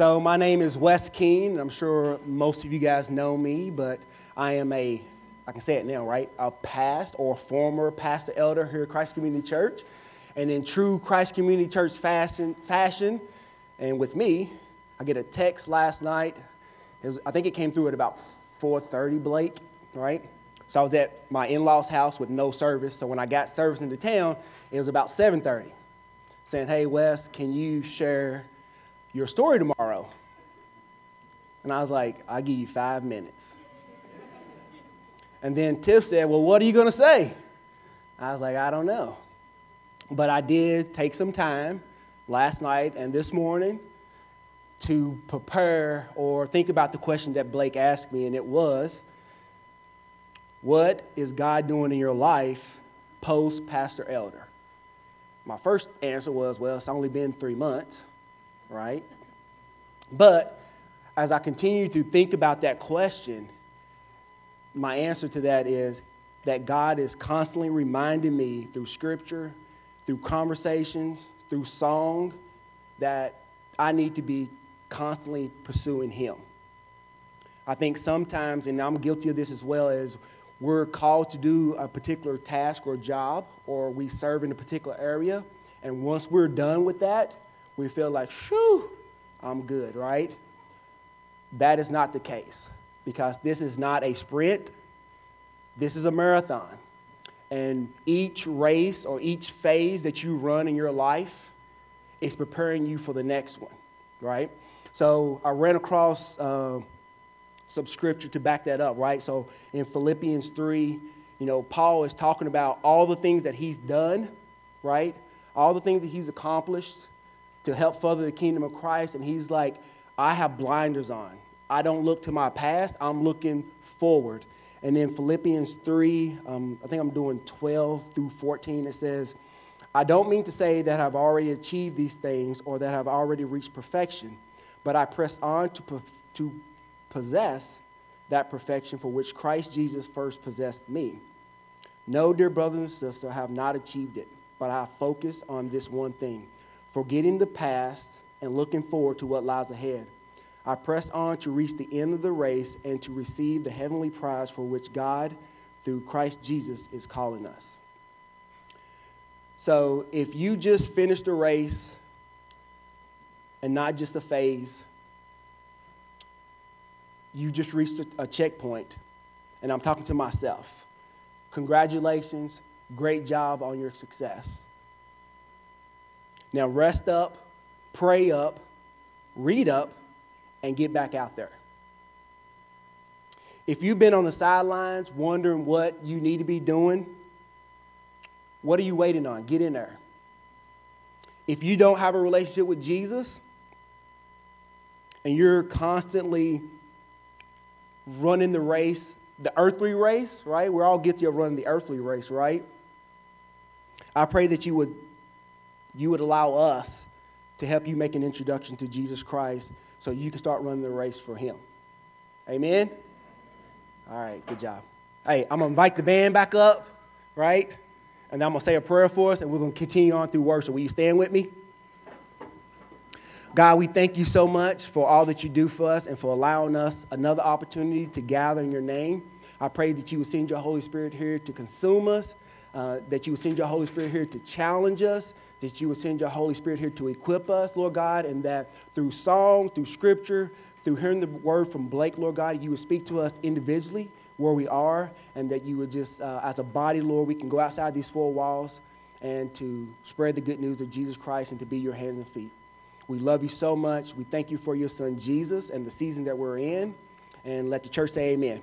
So, my name is Wes Keene. I'm sure most of you guys know me, but I am a, I can say it now, right? A past or former pastor elder here at Christ Community Church. And in true Christ Community Church fashion, fashion and with me, I get a text last night. Was, I think it came through at about 4:30, Blake, right? So I was at my in-laws' house with no service. So when I got service into town, it was about 7:30, saying, "Hey, Wes, can you share your story tomorrow?" And I was like, "I'll give you five minutes." And then Tiff said, "Well, what are you going to say?" I was like, "I don't know." But I did take some time last night and this morning to prepare or think about the question that Blake asked me, and it was, What is God doing in your life post Pastor Elder? My first answer was, Well, it's only been three months, right? But as I continue to think about that question, my answer to that is that God is constantly reminding me through scripture, through conversations, through song, that I need to be constantly pursuing Him. I think sometimes, and I'm guilty of this as well, is we're called to do a particular task or job, or we serve in a particular area, and once we're done with that, we feel like, shoo, I'm good, right? That is not the case because this is not a sprint, this is a marathon. And each race or each phase that you run in your life is preparing you for the next one, right? So I ran across uh, some scripture to back that up, right? So in Philippians 3, you know, Paul is talking about all the things that he's done, right? All the things that he's accomplished to help further the kingdom of Christ. And he's like, I have blinders on. I don't look to my past, I'm looking forward. And in Philippians 3, um, I think I'm doing 12 through 14, it says, I don't mean to say that I've already achieved these things or that I've already reached perfection but I press on to, to possess that perfection for which Christ Jesus first possessed me. No, dear brothers and sisters, I have not achieved it, but I focus on this one thing forgetting the past and looking forward to what lies ahead. I press on to reach the end of the race and to receive the heavenly prize for which God, through Christ Jesus, is calling us. So if you just finished a race and not just a phase. You just reached a, a checkpoint, and I'm talking to myself. Congratulations, great job on your success. Now rest up, pray up, read up, and get back out there. If you've been on the sidelines wondering what you need to be doing, what are you waiting on? Get in there. If you don't have a relationship with Jesus, and you're constantly running the race, the earthly race, right? We're all guilty of running the earthly race, right? I pray that you would, you would allow us to help you make an introduction to Jesus Christ so you can start running the race for Him. Amen? All right, good job. Hey, I'm going to invite the band back up, right? And I'm going to say a prayer for us, and we're going to continue on through worship. Will you stand with me? God, we thank you so much for all that you do for us and for allowing us another opportunity to gather in your name. I pray that you would send your Holy Spirit here to consume us, uh, that you would send your Holy Spirit here to challenge us, that you would send your Holy Spirit here to equip us, Lord God, and that through song, through scripture, through hearing the word from Blake, Lord God, you would speak to us individually where we are, and that you would just, uh, as a body, Lord, we can go outside these four walls and to spread the good news of Jesus Christ and to be your hands and feet. We love you so much. We thank you for your son Jesus and the season that we're in. And let the church say amen.